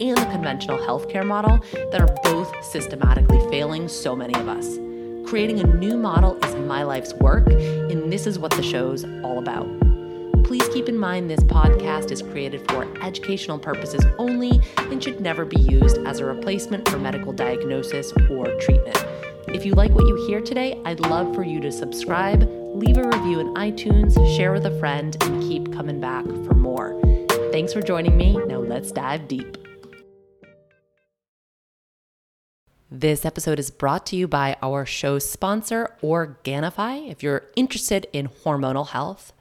and the conventional healthcare model that are both systematically failing so many of us. Creating a new model is my life's work, and this is what the show's all about. Please keep in mind this podcast is created for educational purposes only and should never be used as a replacement for medical diagnosis or treatment. If you like what you hear today, I'd love for you to subscribe, leave a review in iTunes, share with a friend, and keep coming back for more. Thanks for joining me. Now let's dive deep. This episode is brought to you by our show sponsor, Organifi. If you're interested in hormonal health,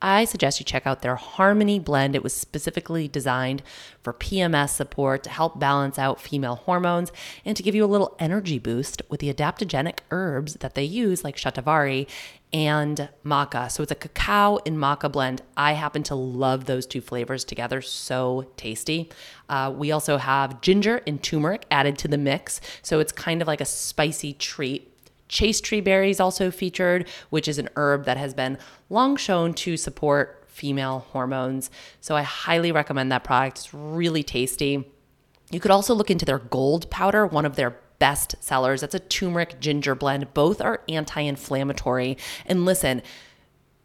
I suggest you check out their Harmony blend. It was specifically designed for PMS support to help balance out female hormones and to give you a little energy boost with the adaptogenic herbs that they use, like shatavari and maca. So it's a cacao and maca blend. I happen to love those two flavors together. So tasty. Uh, we also have ginger and turmeric added to the mix. So it's kind of like a spicy treat Chaste tree berries also featured, which is an herb that has been long shown to support female hormones. So I highly recommend that product. It's really tasty. You could also look into their gold powder, one of their best sellers. That's a turmeric ginger blend. Both are anti inflammatory. And listen,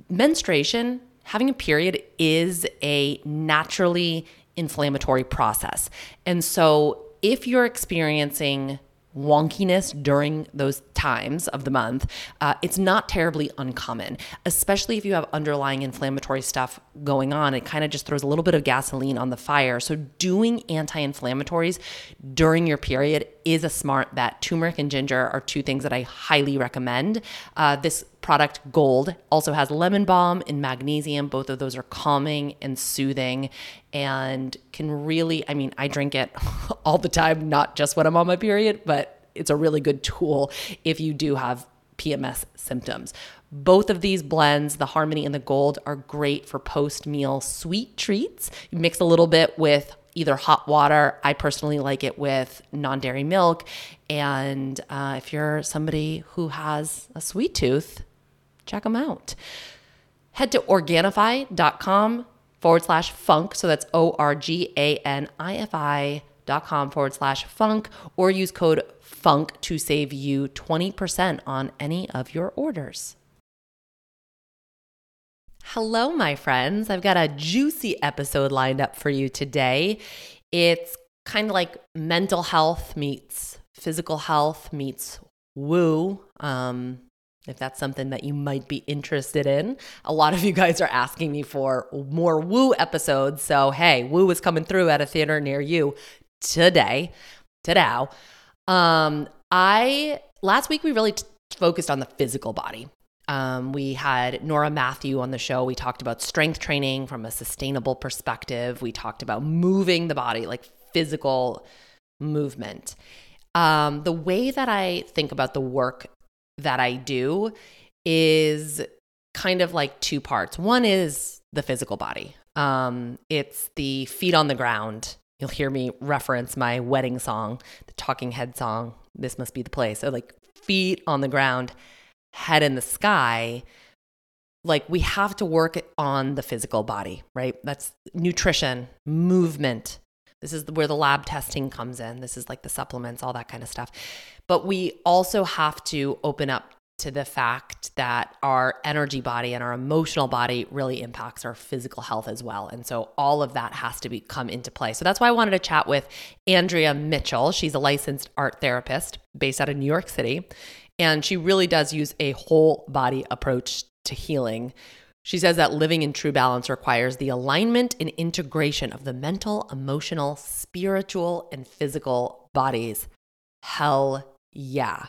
menstruation, having a period is a naturally inflammatory process. And so if you're experiencing wonkiness during those times of the month, uh, it's not terribly uncommon, especially if you have underlying inflammatory stuff going on. It kind of just throws a little bit of gasoline on the fire. So, doing anti inflammatories during your period is a smart bet. Turmeric and ginger are two things that I highly recommend. Uh, this product, Gold, also has lemon balm and magnesium. Both of those are calming and soothing and can really, I mean, I drink it all the time, not just when I'm on my period, but it's a really good tool if you do have PMS symptoms. Both of these blends, the Harmony and the Gold, are great for post meal sweet treats. You mix a little bit with either hot water. I personally like it with non dairy milk. And uh, if you're somebody who has a sweet tooth, check them out. Head to Organifi.com forward slash funk. So that's O R G A N I F I dot com forward slash funk or use code funk to save you 20% on any of your orders. Hello, my friends. I've got a juicy episode lined up for you today. It's kind of like mental health meets physical health meets woo. Um, if that's something that you might be interested in. A lot of you guys are asking me for more woo episodes. So, hey, woo is coming through at a theater near you today. Today. Um, I last week we really t- focused on the physical body. Um, we had Nora Matthew on the show. We talked about strength training from a sustainable perspective. We talked about moving the body, like physical movement. Um, the way that I think about the work that I do is kind of like two parts. One is the physical body. Um, it's the feet on the ground. You'll hear me reference my wedding song, the Talking Head song. This must be the place. So like feet on the ground, head in the sky. Like we have to work on the physical body, right? That's nutrition, movement. This is where the lab testing comes in. This is like the supplements, all that kind of stuff. But we also have to open up to the fact that our energy body and our emotional body really impacts our physical health as well. And so all of that has to be come into play. So that's why I wanted to chat with Andrea Mitchell. She's a licensed art therapist based out of New York City, and she really does use a whole body approach to healing. She says that living in true balance requires the alignment and integration of the mental, emotional, spiritual, and physical bodies. Hell yeah.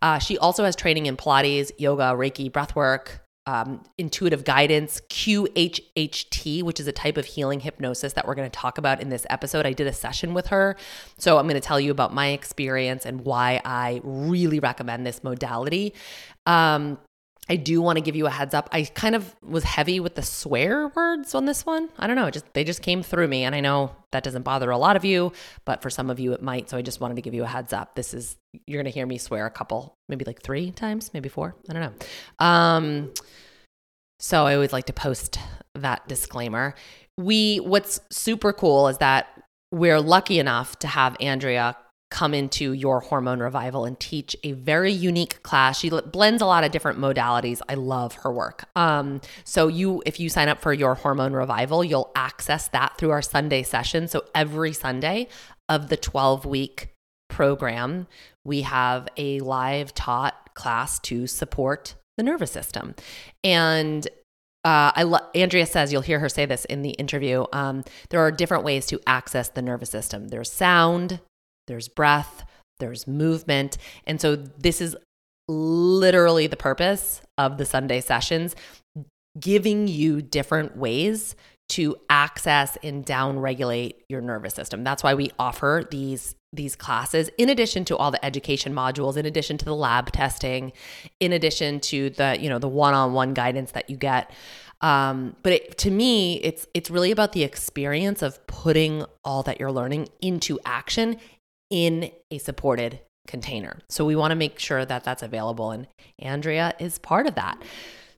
Uh, she also has training in Pilates, yoga, Reiki, breathwork, um, intuitive guidance, QHHT, which is a type of healing hypnosis that we're going to talk about in this episode. I did a session with her. So I'm going to tell you about my experience and why I really recommend this modality. Um, I do want to give you a heads up. I kind of was heavy with the swear words on this one. I don't know, just they just came through me and I know that doesn't bother a lot of you, but for some of you it might. So I just wanted to give you a heads up. This is you're going to hear me swear a couple, maybe like 3 times, maybe 4. I don't know. Um so I always like to post that disclaimer. We what's super cool is that we're lucky enough to have Andrea come into your hormone revival and teach a very unique class. She blends a lot of different modalities. I love her work. Um, so you, if you sign up for your hormone revival, you'll access that through our Sunday session. So every Sunday of the 12 week program, we have a live taught class to support the nervous system. And uh, I lo- Andrea says you'll hear her say this in the interview. Um, there are different ways to access the nervous system. There's sound, there's breath, there's movement. And so this is literally the purpose of the Sunday sessions, giving you different ways to access and down regulate your nervous system. That's why we offer these these classes in addition to all the education modules in addition to the lab testing in addition to the you know the one-on-one guidance that you get um, but it, to me it's it's really about the experience of putting all that you're learning into action in a supported container. So we want to make sure that that's available. And Andrea is part of that.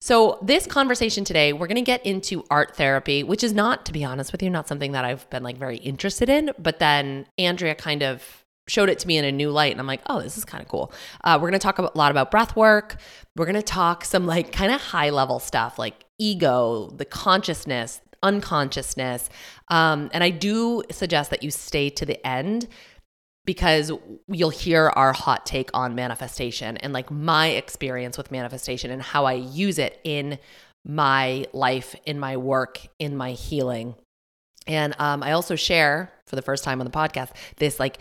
So, this conversation today, we're going to get into art therapy, which is not, to be honest with you, not something that I've been like very interested in. But then Andrea kind of showed it to me in a new light. And I'm like, oh, this is kind of cool. Uh, we're going to talk a lot about breath work. We're going to talk some like kind of high level stuff like ego, the consciousness, unconsciousness. Um, and I do suggest that you stay to the end because you'll hear our hot take on manifestation and like my experience with manifestation and how I use it in my life, in my work, in my healing. And um, I also share for the first time on the podcast this like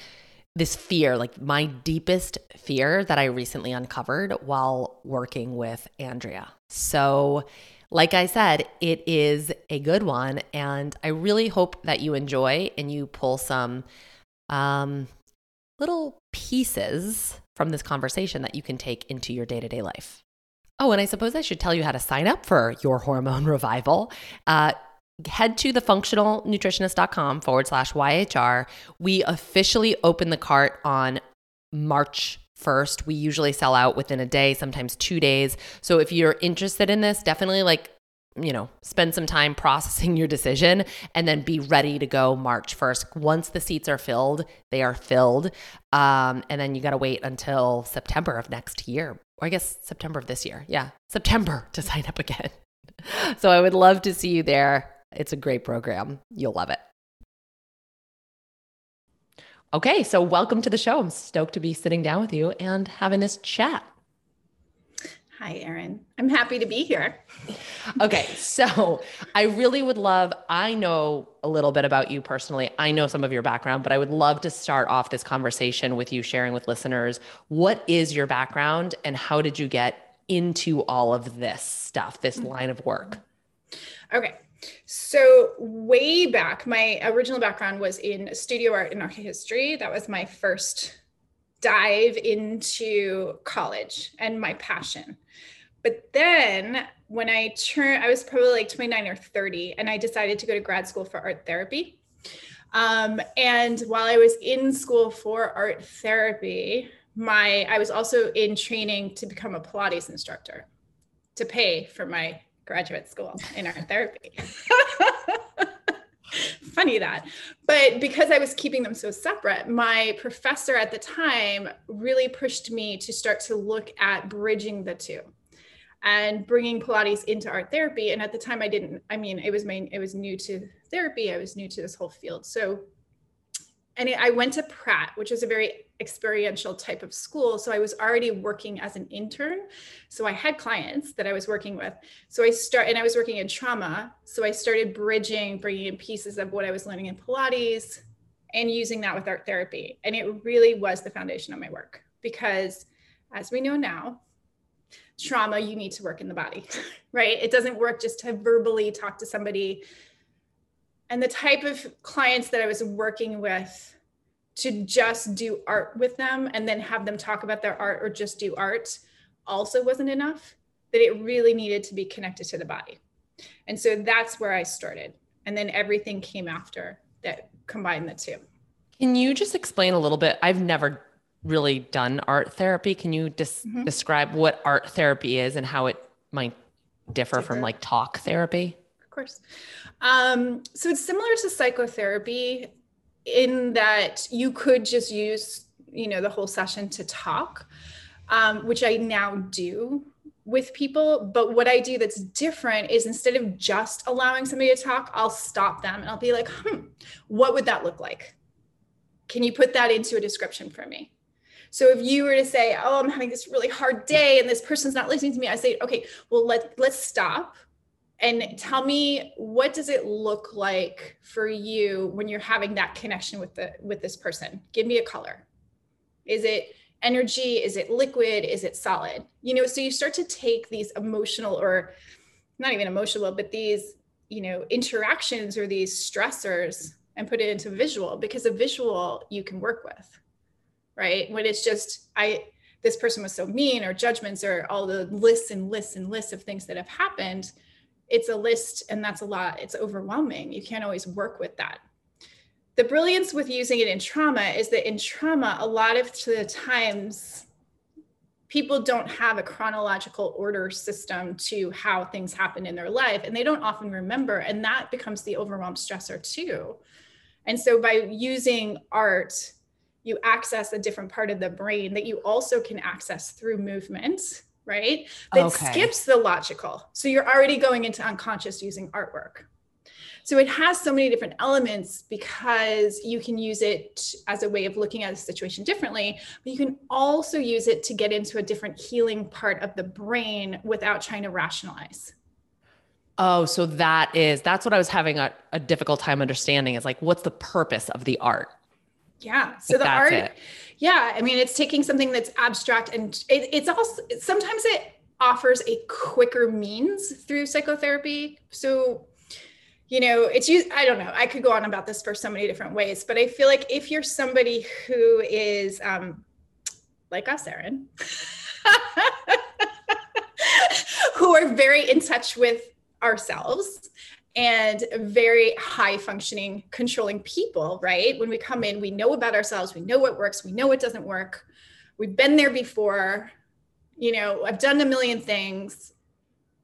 this fear, like my deepest fear that I recently uncovered while working with Andrea. So, like I said, it is a good one. And I really hope that you enjoy and you pull some um, little pieces from this conversation that you can take into your day to day life. Oh, and I suppose I should tell you how to sign up for your hormone revival. Uh, head to thefunctionalnutritionist.com forward slash YHR. We officially open the cart on March 1st. We usually sell out within a day, sometimes two days. So if you're interested in this, definitely like you know, spend some time processing your decision and then be ready to go March 1st. Once the seats are filled, they are filled. Um, and then you got to wait until September of next year, or I guess September of this year. Yeah, September to sign up again. so I would love to see you there. It's a great program. You'll love it. Okay, so welcome to the show. I'm stoked to be sitting down with you and having this chat. Hi, Erin. I'm happy to be here. okay, so I really would love, I know a little bit about you personally. I know some of your background, but I would love to start off this conversation with you sharing with listeners what is your background and how did you get into all of this stuff, this mm-hmm. line of work? Okay. So, way back, my original background was in studio art and art history. That was my first dive into college and my passion. But then when I turned, I was probably like 29 or 30, and I decided to go to grad school for art therapy. Um, and while I was in school for art therapy, my I was also in training to become a Pilates instructor to pay for my graduate school in art therapy. funny that. But because I was keeping them so separate, my professor at the time really pushed me to start to look at bridging the two and bringing Pilates into art therapy. And at the time, I didn't, I mean, it was my, it was new to therapy. I was new to this whole field. So and I went to Pratt, which is a very experiential type of school. So I was already working as an intern. So I had clients that I was working with. So I start and I was working in trauma. So I started bridging, bringing in pieces of what I was learning in Pilates and using that with art therapy. And it really was the foundation of my work because as we know now, trauma, you need to work in the body, right? It doesn't work just to verbally talk to somebody. And the type of clients that I was working with to just do art with them and then have them talk about their art or just do art also wasn't enough, that it really needed to be connected to the body. And so that's where I started. And then everything came after that combined the two. Can you just explain a little bit? I've never really done art therapy. Can you dis- mm-hmm. describe what art therapy is and how it might differ, differ. from like talk therapy? Of course. Um, so it's similar to psychotherapy in that you could just use, you know, the whole session to talk, um, which I now do with people. But what I do that's different is instead of just allowing somebody to talk, I'll stop them and I'll be like, hmm, what would that look like? Can you put that into a description for me? So if you were to say, "Oh, I'm having this really hard day and this person's not listening to me," I say, "Okay, well let let's stop and tell me what does it look like for you when you're having that connection with the with this person? Give me a color. Is it energy? Is it liquid? Is it solid? You know, so you start to take these emotional or not even emotional, but these, you know, interactions or these stressors and put it into visual because a visual you can work with right? When it's just, I, this person was so mean or judgments or all the lists and lists and lists of things that have happened. It's a list and that's a lot. It's overwhelming. You can't always work with that. The brilliance with using it in trauma is that in trauma, a lot of the times people don't have a chronological order system to how things happen in their life and they don't often remember and that becomes the overwhelmed stressor too and so by using art you access a different part of the brain that you also can access through movement, right? That okay. skips the logical. So you're already going into unconscious using artwork. So it has so many different elements because you can use it as a way of looking at a situation differently, but you can also use it to get into a different healing part of the brain without trying to rationalize. Oh, so that is that's what I was having a, a difficult time understanding is like what's the purpose of the art? Yeah. So the art, it. yeah. I mean, it's taking something that's abstract and it, it's also sometimes it offers a quicker means through psychotherapy. So, you know, it's used, I don't know, I could go on about this for so many different ways, but I feel like if you're somebody who is um, like us, Erin, who are very in touch with ourselves and very high functioning, controlling people, right? When we come in, we know about ourselves, we know what works, we know what doesn't work. We've been there before, you know, I've done a million things.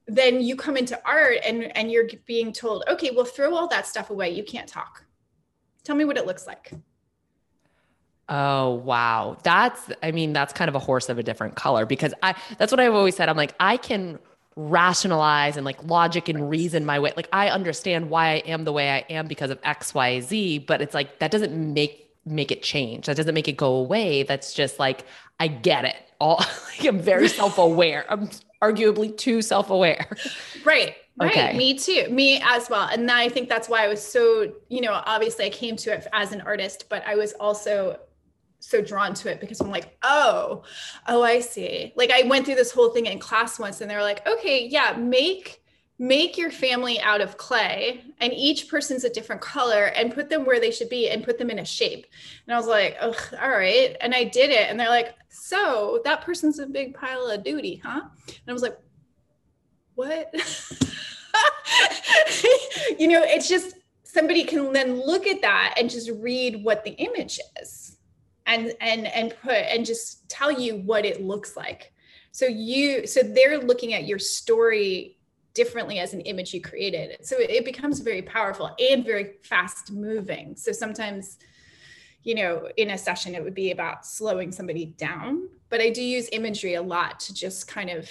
Then you come into art and, and you're being told, okay, well, throw all that stuff away. You can't talk. Tell me what it looks like. Oh, wow. That's, I mean, that's kind of a horse of a different color because I, that's what I've always said. I'm like, I can rationalize and like logic and reason my way. Like I understand why I am the way I am because of X, Y, Z, but it's like that doesn't make make it change. That doesn't make it go away. That's just like I get it. All like, I'm very self-aware. I'm arguably too self-aware. Right. Right. Okay. Me too. Me as well. And I think that's why I was so, you know, obviously I came to it as an artist, but I was also so drawn to it because I'm like, oh, oh, I see. Like I went through this whole thing in class once and they're like, okay, yeah, make make your family out of clay and each person's a different color and put them where they should be and put them in a shape. And I was like, oh, all right. And I did it. And they're like, so that person's a big pile of duty, huh? And I was like, what? you know, it's just somebody can then look at that and just read what the image is and and and put and just tell you what it looks like. So you so they're looking at your story differently as an image you created. So it becomes very powerful and very fast moving. So sometimes you know in a session it would be about slowing somebody down but i do use imagery a lot to just kind of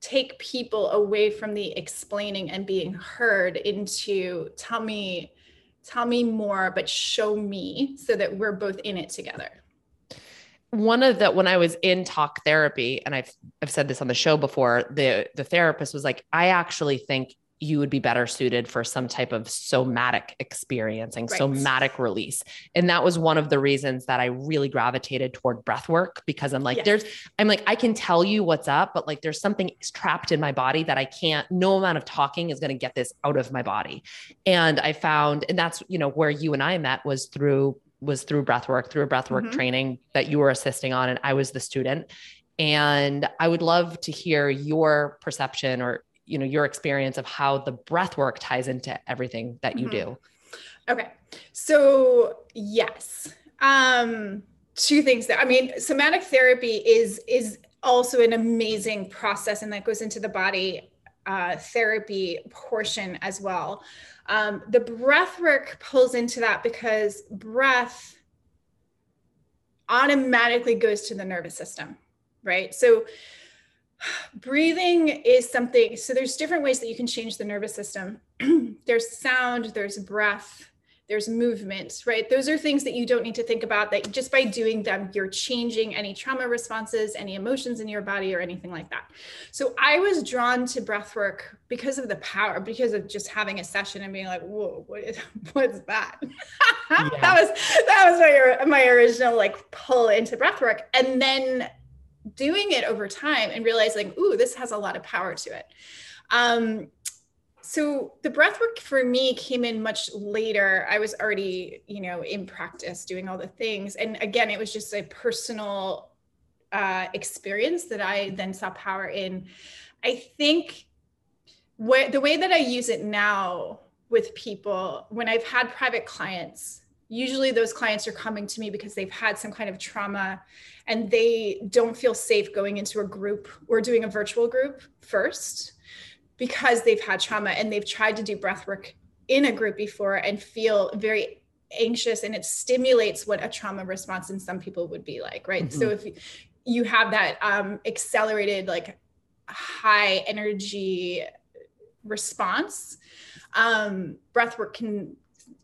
take people away from the explaining and being heard into tell me tell me more, but show me so that we're both in it together. One of the when I was in talk therapy, and I've I've said this on the show before, the the therapist was like, I actually think you would be better suited for some type of somatic experiencing, Right. somatic release. And that was one of the reasons that I really gravitated toward breath work because I'm like, Yes. there's, I'm like, I can tell you what's up, but like there's something trapped in my body that I can't, no amount of talking is going to get this out of my body. And I found, and that's, you know, where you and I met was through, was through breath work, through a breath work Mhm. training that you were assisting on. And I was the student. And I would love to hear your perception or you know your experience of how the breath work ties into everything that you Mhm. do. Okay. So yes. Um two things that I mean somatic therapy is is also an amazing process and that goes into the body uh, therapy portion as well. Um, the breath work pulls into that because breath automatically goes to the nervous system, right? So breathing is something so there's different ways that you can change the nervous system. There's sound there's breath there's movement right? Those are things that you don't need to think about that just by doing them you're changing any trauma responses any emotions in your body or anything like that. So i was drawn to breath work because of the power because of just having a session and being like whoa what is, what's that? Yeah. that was that was my, my original like pull into breath work. And then doing it over time and realizing, ooh, this has a lot of power to it. Um, so the breath work for me came in much later. I was already, you know, in practice doing all the things. And again, it was just a personal uh, experience that I then saw power in. I think what the way that I use it now with people, when I've had private clients, usually those clients are coming to me because they've had some kind of trauma and they don't feel safe going into a group or doing a virtual group first because they've had trauma and they've tried to do breath work in a group before and feel very anxious and it stimulates what a trauma response in some people would be like right? So if you, you have that um, accelerated like high energy response um, breath work can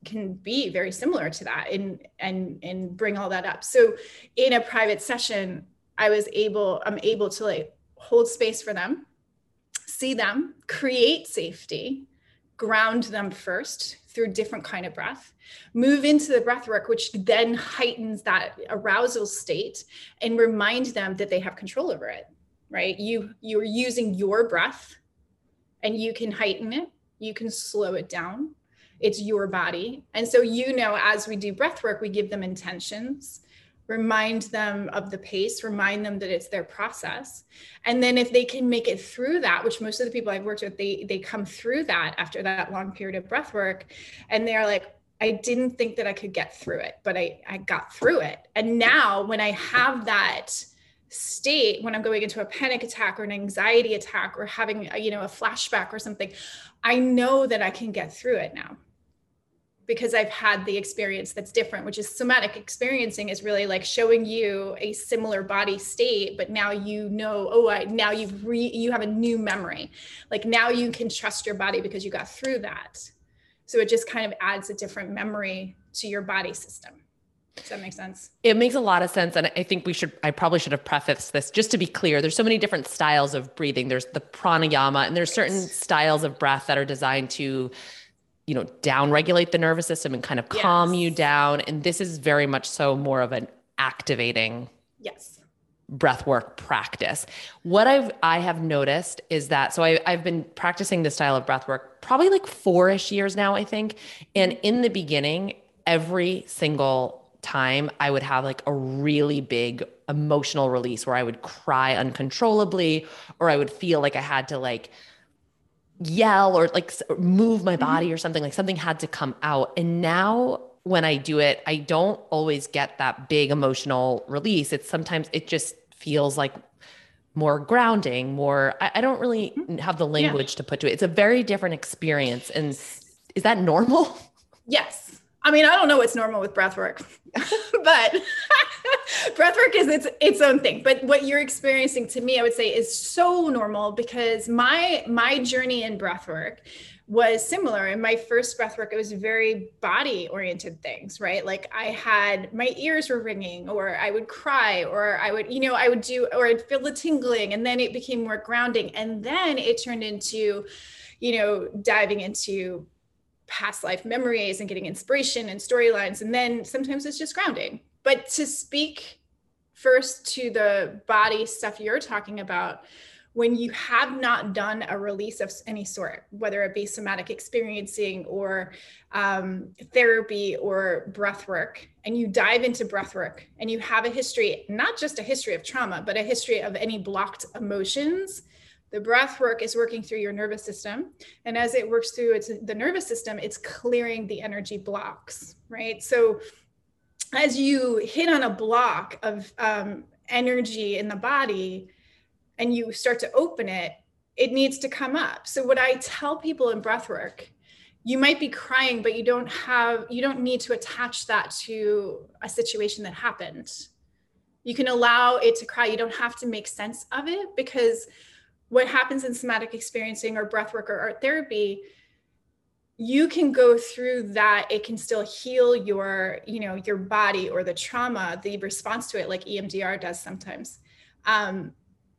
can be very similar to that and and and bring all that up. So in a private session i was able i'm able to like hold space for them see them create safety ground them first through different kind of breath move into the breath work which then heightens that arousal state and remind them that they have control over it right? You you're using your breath and you can heighten it you can slow it down it's your body. And so you know as we do breath work we give them intentions remind them of the pace remind them that it's their process. And then if they can make it through that which most of the people i've worked with they they come through that after that long period of breath work and they're like i didn't think that i could get through it but i i got through it. And now when i have that state when i'm going into a panic attack or an anxiety attack or having a, you know a flashback or something i know that i can get through it now because I've had the experience that's different, which is somatic experiencing is really like showing you a similar body state, but now you know, oh, I now you've re you have a new memory. Like now you can trust your body because you got through that. So it just kind of adds a different memory to your body system. Does that make sense? It makes a lot of sense. And I think we should, I probably should have prefaced this just to be clear. There's so many different styles of breathing. There's the pranayama, and there's certain styles of breath that are designed to, you know, down regulate the nervous system and kind of calm you down. And this is very much so more of an activating Yes. breath work practice. What I've I have noticed is that so I, I've been practicing this style of breath work probably like four-ish years now, I think. And mm-hmm. in the beginning, every single time I would have like a really big emotional release where I would cry uncontrollably or I would feel like I had to like yell or like move my mm-hmm. body or something like something had to come out. And now when i do it i don't always get that big emotional release. It's sometimes it just feels like more grounding more i, I don't really mm-hmm. have the language to put to it. It's a very different experience. And is that normal? Yes. I mean, I don't know what's normal with breath work, but breath work is its its own thing. But what you're experiencing to me, I would say is so normal because my my journey in breath work was similar. In my first breath work, it was very body oriented things, right? Like I had my ears were ringing, or I would cry, or I would, you know, I would do, or I'd feel the tingling, and then it became more grounding. And then it turned into, you know, diving into past life memories and getting inspiration and storylines. And then sometimes it's just grounding. But to speak first to the body stuff you're talking about, when you have not done a release of any sort, whether it be somatic experiencing or um, therapy or breath work, and you dive into breath work and you have a history, not just a history of trauma, but a history of any blocked emotions, the breath work is working through your nervous system. And as it works through its, the nervous system, it's clearing the energy blocks, right? So as you hit on a block of um, energy in the body, and you start to open it, it needs to come up. So what I tell people in breath work, you might be crying, but you don't have, you don't need to attach that to a situation that happened. You can allow it to cry. You don't have to make sense of it because what happens in somatic experiencing or breath work or art therapy, you can go through that. It can still heal your you know your body or the trauma the response to it like emdr does sometimes. Um,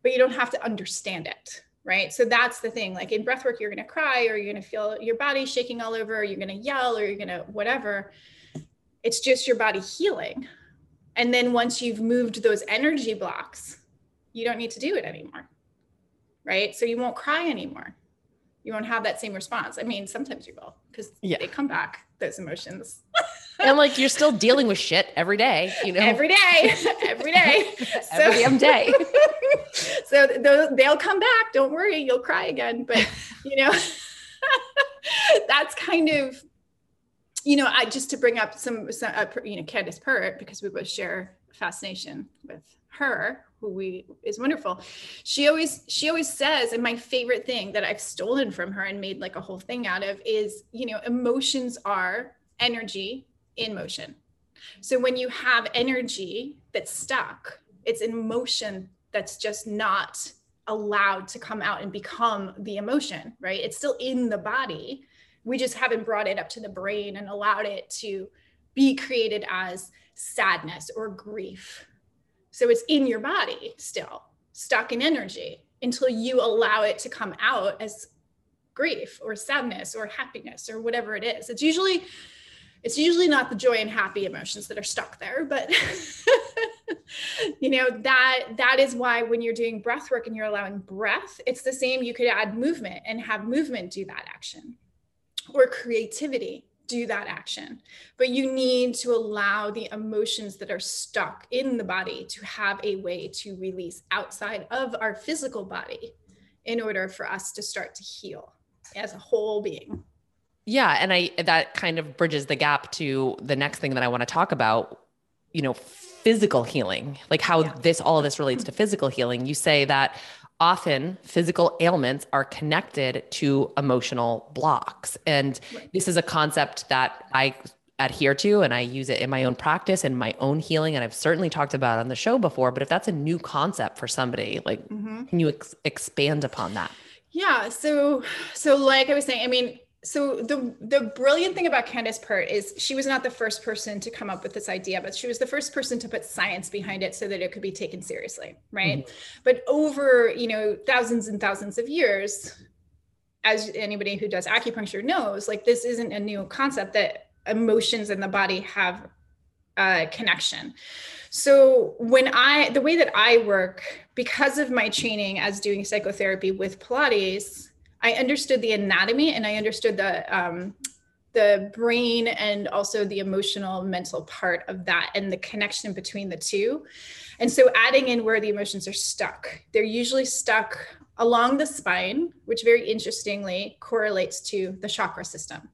but you don't have to understand it right? So that's the thing. Like in breathwork you're going to cry or you're going to feel your body shaking all over or you're going to yell or you're going to whatever. It's just your body healing. And then once you've moved those energy blocks you don't need to do it anymore right so you won't cry anymore you won't have that same response i mean sometimes you will because yeah. they come back those emotions and like you're still dealing with shit every day, you know, every day, every day, every damn day. so they'll come back. Don't worry, you'll cry again. But you know, that's kind of, you know, I just to bring up some, some uh, you know, Candace Pert because we both share fascination with her who we is wonderful she always she always says and my favorite thing that i've stolen from her and made like a whole thing out of is you know emotions are energy in motion. So when you have energy that's stuck, it's in motion that's just not allowed to come out and become the emotion, right? It's still in the body. We just haven't brought it up to the brain and allowed it to be created as sadness or grief. So it's in your body still, stuck in energy until you allow it to come out as grief or sadness or happiness or whatever it is. It's usually it's usually not the joy and happy emotions that are stuck there but you know that that is why when you're doing breath work and you're allowing breath it's the same you could add movement and have movement do that action or creativity do that action but you need to allow the emotions that are stuck in the body to have a way to release outside of our physical body in order for us to start to heal as a whole being yeah, and I that kind of bridges the gap to the next thing that I want to talk about, you know, physical healing. Like how yeah. this all of this relates to physical healing. You say that often physical ailments are connected to emotional blocks. And this is a concept that I adhere to and I use it in my own practice and my own healing and I've certainly talked about on the show before but if that's a new concept for somebody like mm-hmm. can you ex- expand upon that yeah so so like I was saying I mean so the the brilliant thing about Candace Pert is she was not the first person to come up with this idea, but she was the first person to put science behind it so that it could be taken seriously, right? Mm-hmm. But over you know thousands and thousands of years, as anybody who does acupuncture knows, like this isn't a new concept that emotions in the body have a connection. So when I the way that I work, because of my training as doing psychotherapy with Pilates I understood the anatomy and I understood the um, the brain and also the emotional mental part of that and the connection between the two. And so adding in where the emotions are stuck, they're usually stuck along the spine, which very interestingly correlates to the chakra system.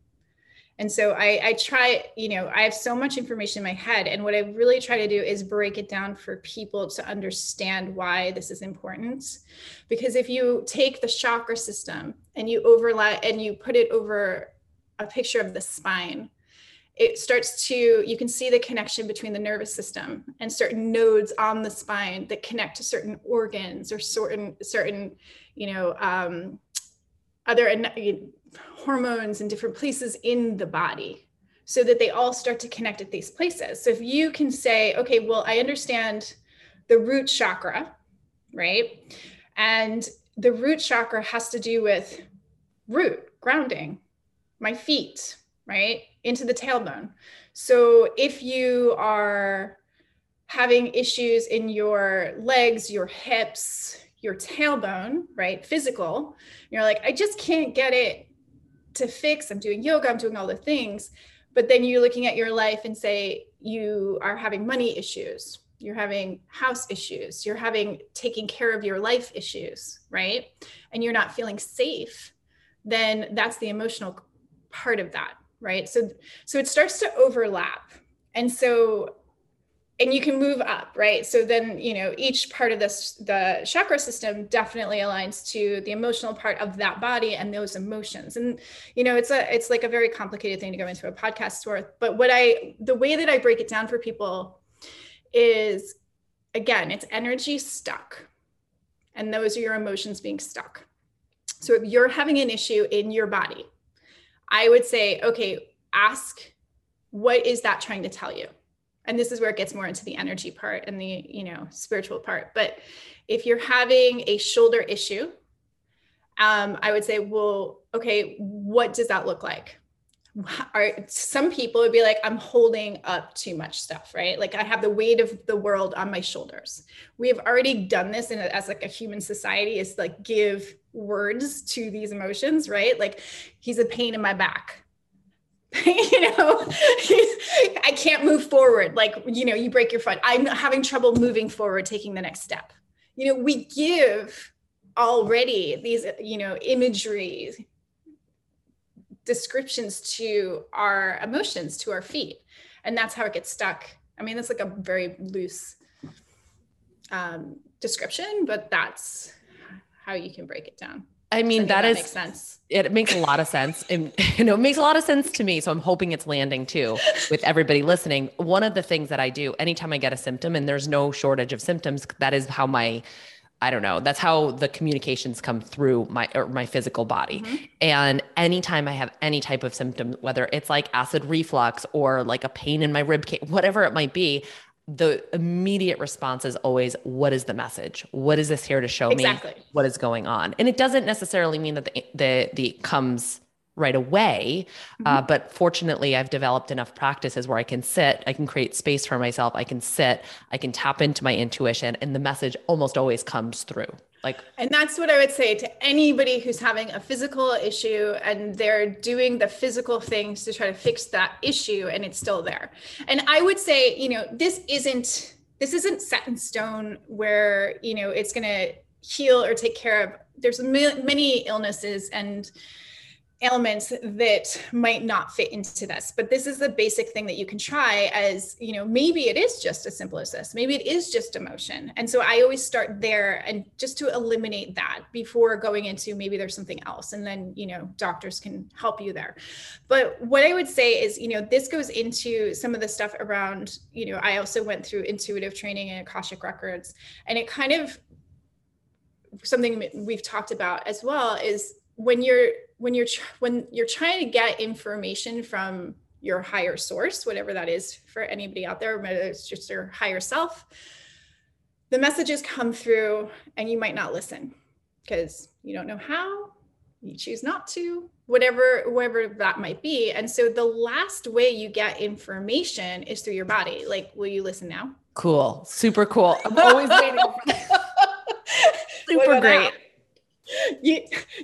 And so I, I try, you know, I have so much information in my head. And what I really try to do is break it down for people to understand why this is important. Because if you take the chakra system and you overlay and you put it over a picture of the spine, it starts to you can see the connection between the nervous system and certain nodes on the spine that connect to certain organs or certain certain you know um, other hormones in different places in the body so that they all start to connect at these places. So if you can say, okay, well, I understand the root chakra, right? And the root chakra has to do with root, grounding, my feet, right? Into the tailbone. So if you are having issues in your legs, your hips, your tailbone, right? Physical, you're like, I just can't get it to fix. I'm doing yoga, I'm doing all the things. But then you're looking at your life and say, you are having money issues, you're having house issues, you're having taking care of your life issues, right? And you're not feeling safe, then that's the emotional part of that, right? So so it starts to overlap. And so and you can move up right so then you know each part of this the chakra system definitely aligns to the emotional part of that body and those emotions and you know it's a it's like a very complicated thing to go into a podcast worth but what i the way that i break it down for people is again, it's energy stuck. And those are your emotions being stuck. So if you're having an issue in your body, I would say, okay, ask what is that trying to tell you? And this is where it gets more into the energy part and the, you know, spiritual part. But if you're having a shoulder issue, um, I would say, well, okay, what does that look like? are some people would be like i'm holding up too much stuff right like i have the weight of the world on my shoulders we have already done this in as like a human society is like give words to these emotions right like he's a pain in my back you know i can't move forward like you know you break your foot i'm having trouble moving forward taking the next step you know we give already these you know imagery descriptions to our emotions, to our feet. And that's how it gets stuck. I mean, that's like a very loose um, description, but that's how you can break it down. I mean, that, that is makes sense. It makes a lot of sense. And you know, it makes a lot of sense to me. So I'm hoping it's landing too with everybody listening. One of the things that I do anytime I get a symptom, and there's no shortage of symptoms, that is how my I don't know. That's how the communications come through my or my physical body. Mm-hmm. And anytime I have any type of symptom, whether it's like acid reflux or like a pain in my rib cage, whatever it might be, the immediate response is always, "What is the message? What is this here to show exactly. me? What is going on?" And it doesn't necessarily mean that the the the comes right away. Uh, mm-hmm. Uh, but fortunately, I've developed enough practices where I can sit, I can create space for myself, I can sit, I can tap into my intuition, and the message almost always comes through. Like, and that's what I would say to anybody who's having a physical issue and they're doing the physical things to try to fix that issue and it's still there. And I would say, you know, this isn't this isn't set in stone where you know it's going to heal or take care of there's many illnesses and ailments that might not fit into this. But this is the basic thing that you can try as you know maybe it is just as simple as this maybe it is just emotion. And so i always start there and just to eliminate that before going into maybe there's something else. And then you know doctors can help you there. But what i would say is you know this goes into some of the stuff around you know i also went through intuitive training and akashic records. And it kind of something we've talked about as well is when you're when you're when you're trying to get information from your higher source whatever that is for anybody out there whether it's just your higher self the messages come through and you might not listen because you don't know how you choose not to whatever whatever that might be. And so the last way you get information is through your body. Like will you listen now? Cool. Super cool. I'm always waiting for that super great you,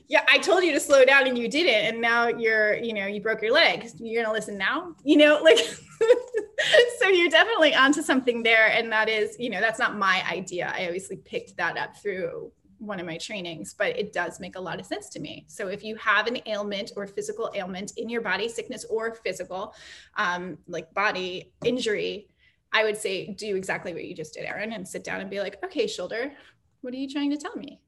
yeah, I told you to slow down and you didn't. And now you're, you know, you broke your leg. You're going to listen now, you know, like, so you're definitely onto something there. And that is, you know, that's not my idea. I obviously picked that up through one of my trainings, but it does make a lot of sense to me. So if you have an ailment or physical ailment in your body, sickness or physical, um, like body injury, I would say do exactly what you just did, Erin, and sit down and be like, okay, shoulder, what are you trying to tell me?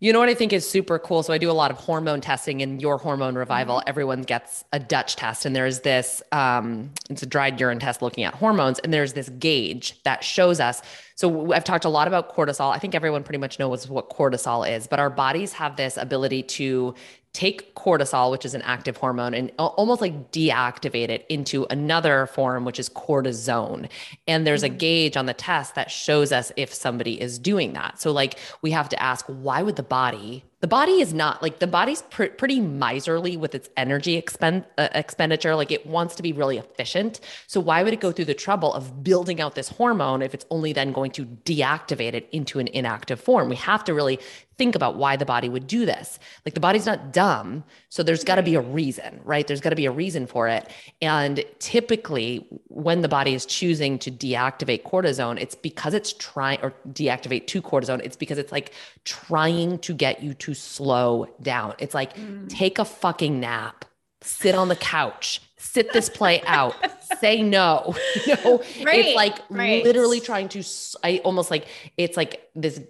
You know what I think is super cool? So I do a lot of hormone testing in your hormone revival. Mm-hmm. Everyone gets a Dutch test, and there's this um, it's a dried urine test looking at hormones, and there's this gauge that shows us. So I've talked a lot about cortisol. I think everyone pretty much knows what cortisol is, but our bodies have this ability to take cortisol, which is an active hormone, and almost like deactivate it into another form, which is cortisone. And there's a mm-hmm. gauge on the test that shows us if somebody is doing that. So, like, we have to ask, why would the body, the body is not like the body's pr- pretty miserly with its energy expend uh, expenditure like it wants to be really efficient so why would it go through the trouble of building out this hormone if it's only then going to deactivate it into an inactive form we have to really think about why the body would do this. Like the body's not dumb. So there's got to be a reason, right? There's got to be a reason for it. And typically, when the body is choosing to deactivate cortisone, it's because it's trying or deactivate to cortisone. It's because it's like trying to get you to slow down. It's like mm. take a fucking nap, sit on the couch, sit this play out, say no. You know, right, it's like right. literally trying to, I almost like, it's like this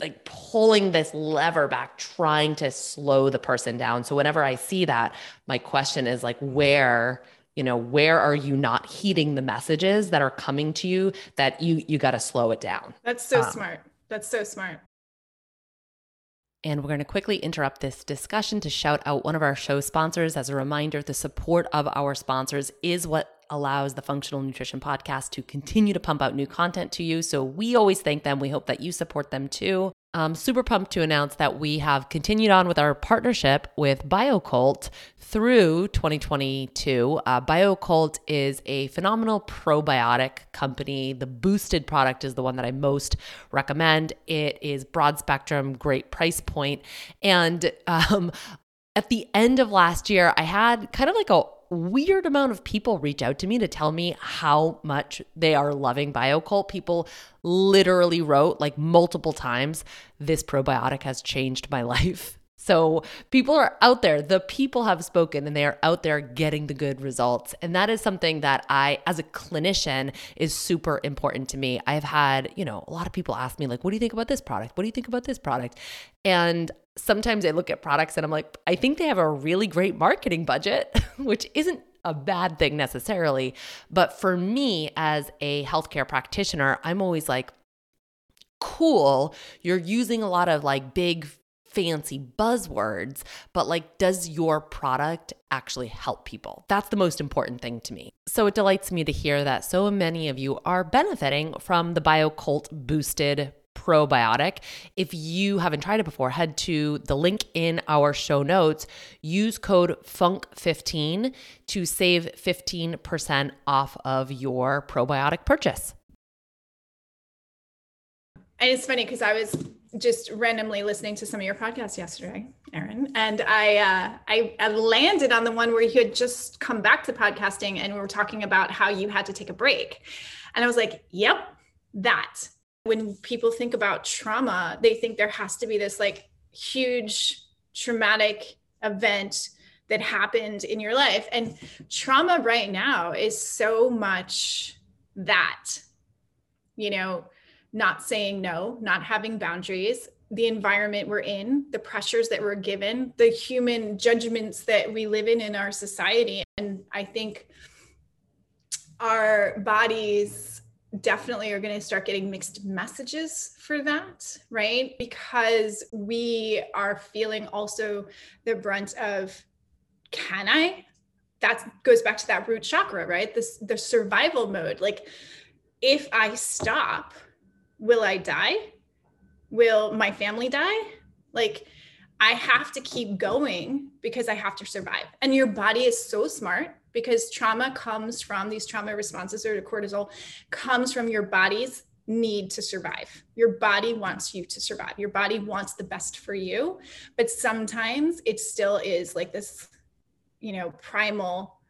like pulling this lever back trying to slow the person down so whenever i see that my question is like where you know where are you not heeding the messages that are coming to you that you you got to slow it down that's so um, smart that's so smart and we're going to quickly interrupt this discussion to shout out one of our show sponsors. As a reminder, the support of our sponsors is what allows the Functional Nutrition Podcast to continue to pump out new content to you. So we always thank them. We hope that you support them too. I'm super pumped to announce that we have continued on with our partnership with Bio-Kult through 2022. Uh, Bio-Kult is a phenomenal probiotic company. The boosted product is the one that I most recommend. It is broad spectrum, great price point. And um, at the end of last year, I had kind of like a weird amount of people reach out to me to tell me how much they are loving Bio-Kult. People literally wrote like multiple times, this probiotic has changed my life. So people are out there, the people have spoken and they are out there getting the good results. And that is something that I, as a clinician, is super important to me. I've had, you know, a lot of people ask me, like, what do you think about this product? What do you think about this product? And sometimes I look at products and I'm like, I think they have a really great marketing budget, which isn't a bad thing necessarily. But for me, as a healthcare practitioner, I'm always like, cool, you're using a lot of like big, fancy buzzwords, but like, does your product actually help people? That's the most important thing to me. So it delights me to hear that so many of you are benefiting from the Bio-Kult boosted probiotic. If you haven't tried it before, head to the link in our show notes. Use code FUNK15 to save 15% off of your probiotic purchase. And it's funny because I was just randomly listening to some of your podcasts yesterday, Erin, and I, uh, I, I landed on the one where you had just come back to podcasting and we were talking about how you had to take a break, and I was like, "Yep, that." When people think about trauma, they think there has to be this like huge traumatic event that happened in your life. And trauma right now is so much that, you know, not saying no, not having boundaries, the environment we're in, the pressures that we're given, the human judgments that we live in in our society. And I think our bodies definitely are going to start getting mixed messages for that, right? Because we are feeling also the brunt of can I? That goes back to that root chakra, right? This the survival mode. Like if I stop, will I die? Will my family die? Like I have to keep going because I have to survive. And your body is so smart because trauma comes from these trauma responses or the cortisol comes from your body's need to survive. Your body wants you to survive. Your body wants the best for you, but sometimes it still is like this, you know, primal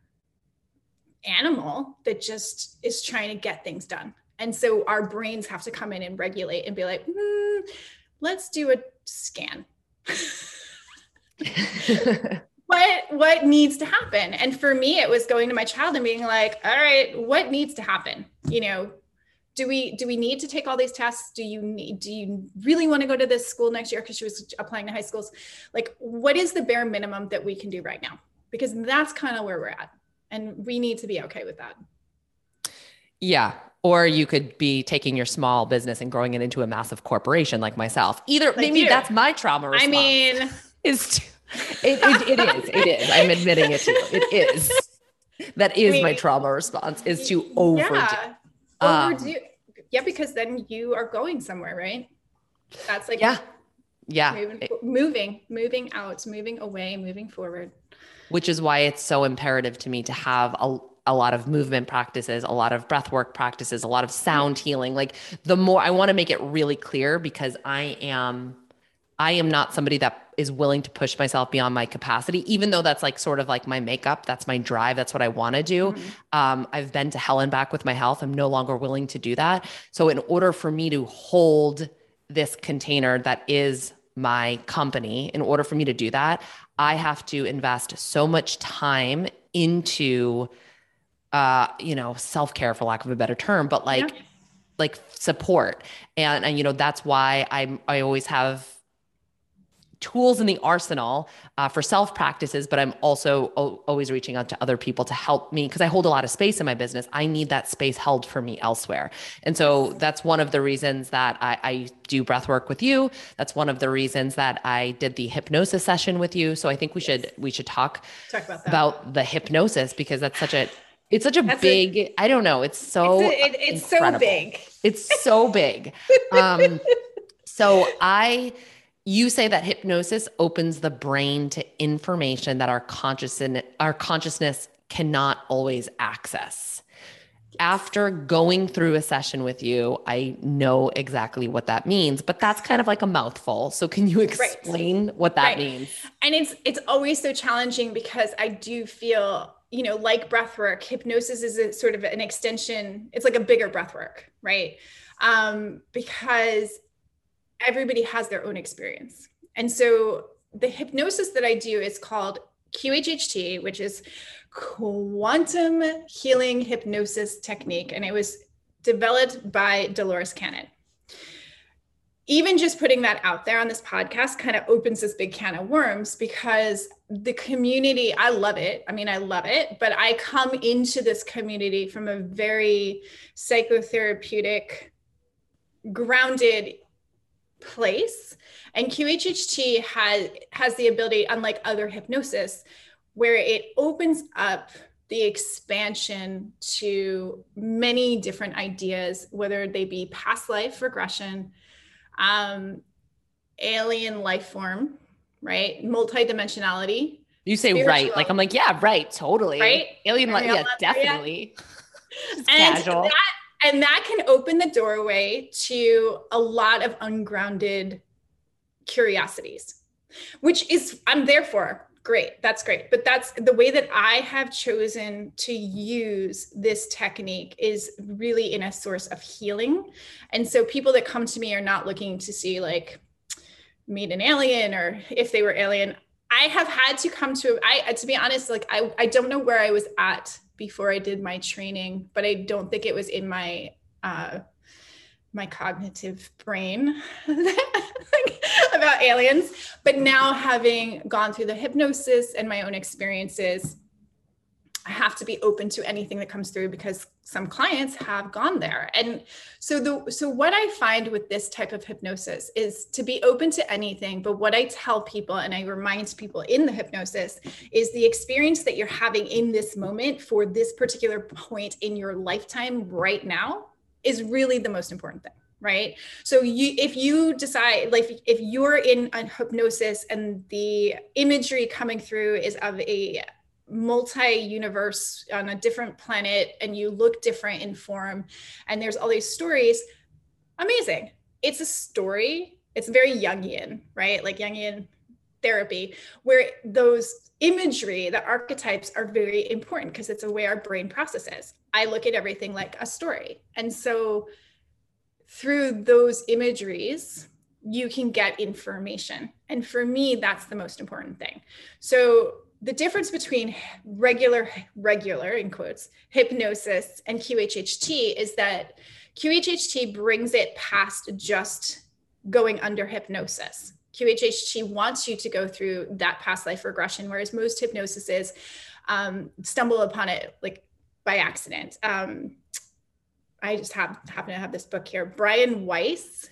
animal that just is trying to get things done. And so our brains have to come in and regulate and be like, mm, let's do a scan. what what needs to happen? And for me it was going to my child and being like all right what needs to happen? You know do we do we need to take all these tests? Do you need do you really want to go to this school next year? Because she was applying to high schools. Like what is the bare minimum that we can do right now? Because that's kind of where we're at. And we need to be okay with that. Yeah or you could be taking your small business and growing it into a massive corporation like myself either like maybe you. that's my trauma response. i mean is to it, it, it is. It is. I'm admitting it to you. It is. That is I mean, my trauma response is to overdo. Yeah. Um, overdo. yeah, because then you are going somewhere, right? That's like yeah. Yeah. Moving, moving, moving out, moving away, moving forward. Which is why it's so imperative to me to have a, a lot of movement practices, a lot of breath work practices, a lot of sound healing. Like the more I want to make it really clear because I am I am not somebody that is willing to push myself beyond my capacity, even though that's like sort of like my makeup. That's my drive. That's what I want to do. Mm-hmm. Um, I've been to hell and back with my health. I'm no longer willing to do that. So, in order for me to hold this container that is my company, in order for me to do that, I have to invest so much time into, uh, you know, self care, for lack of a better term, but like, yeah. like support. And, and, you know, that's why I'm, I always have tools in the arsenal uh, for self practices, but I'm also o- always reaching out to other people to help me because I hold a lot of space in my business. I need that space held for me elsewhere. And so that's one of the reasons that I, I do breath work with you. That's one of the reasons that I did the hypnosis session with you. So I think we should we should talk, talk about, about the hypnosis because that's such a it's such a That's big, I I don't know. It's so it's, a, it, it's so big. It's so big. Um, so I you say that hypnosis opens the brain to information that our consciousness our consciousness cannot always access. After going through a session with you, I know exactly what that means, but that's kind of like a mouthful. So can you explain right. what that right. means? And it's it's always so challenging because I do feel you know, like breath work, hypnosis is a sort of an extension. It's like a bigger breath work, right? Um, because everybody has their own experience. And so the hypnosis that I do is called QHHT, which is quantum healing hypnosis technique. And it was developed by Dolores Cannon. Even just putting that out there on this podcast kind of opens this big can of worms because the community, I love it. I mean, I love it, but I come into this community from a very psychotherapeutic, grounded place. And QHHT has has the ability, unlike other hypnosis, where it opens up the expansion to many different ideas, whether they be past life regression, um, alien life form, right? Multidimensionality. You say spiritual. right, like I'm like, yeah, right, totally. Right? Alien life, yeah, definitely. and casual. that and that can open the doorway to a lot of ungrounded curiosities which is i'm there for great that's great. But that's the way that i have chosen to use this technique is really in a source of healing. And so people that come to me are not looking to see like meet an alien or if they were alien. I have had to come to i to be honest like i, I don't know where i was at before I did my training, but I don't think it was in my uh, my cognitive brain about aliens. But now, having gone through the hypnosis and my own experiences, I have to be open to anything that comes through because some clients have gone there. And so the so what I find with this type of hypnosis is to be open to anything, but what I tell people and I remind people in the hypnosis is the experience that you're having in this moment for this particular point in your lifetime right now is really the most important thing right? So you if you decide like if you're in a hypnosis and the imagery coming through is of a multi-universe on a different planet and you look different in form and there's all these stories amazing. It's a story. It's very jungian right? Like jungian therapy where those imagery the archetypes are very important because it's a way our brain processes. I look at everything like a story. And so through those imageries you can get information and for me that's the most important thing so the difference between regular regular in quotes hypnosis and QHHT is that QHHT brings it past just going under hypnosis. QHHT wants you to go through that past life regression, whereas most hypnosis is um, stumble upon it like by accident. Um, I just have, happen to have this book here. Brian Weiss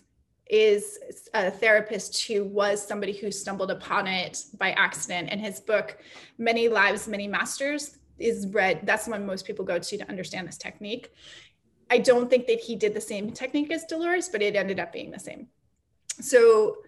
is a therapist who was somebody who stumbled upon it by accident. And his book, Many Lives, Many Masters, is read. That's the one most people go to to understand this technique. I don't think that he did the same technique as Dolores, but it ended up being the same. So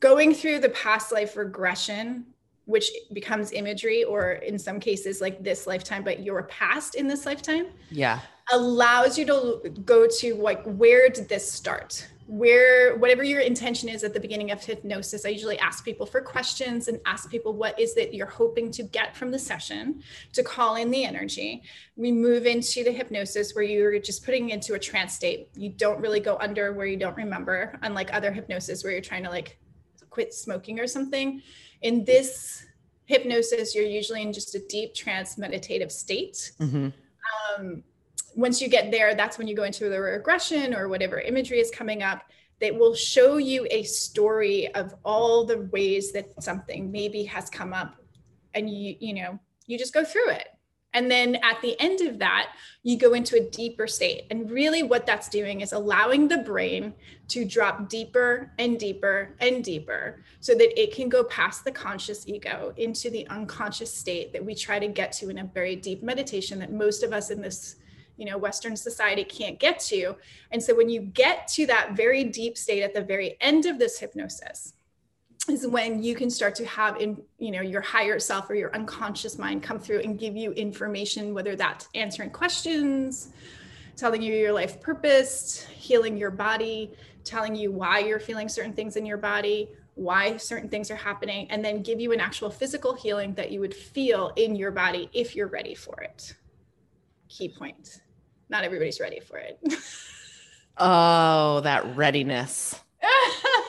going through the past life regression which becomes imagery or in some cases like this lifetime but your past in this lifetime yeah. allows you to go to like where did this start? Where whatever your intention is at the beginning of hypnosis i usually ask people for questions and ask people what is it you're hoping to get from the session? to call in the energy. We move into the hypnosis where you're just putting into a trance state. You don't really go under where you don't remember unlike other hypnosis where you're trying to like quit smoking or something in this hypnosis you're usually in just a deep trance meditative state mm-hmm. um, once you get there, that's when you go into the regression or whatever imagery is coming up that will show you a story of all the ways that something maybe has come up and you you know you just go through it and then at the end of that you go into a deeper state. And really what that's doing is allowing the brain to drop deeper and deeper and deeper so that it can go past the conscious ego into the unconscious state that we try to get to in a very deep meditation that most of us in this you know western society can't get to. And so when you get to that very deep state at the very end of this hypnosis is when you can start to have in you know your higher self or your unconscious mind come through and give you information whether that's answering questions telling you your life purpose healing your body telling you why you're feeling certain things in your body why certain things are happening and then give you an actual physical healing that you would feel in your body if you're ready for it key point not everybody's ready for it. oh, that readiness.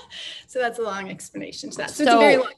so that's a long explanation to that. So, so, it's a very long.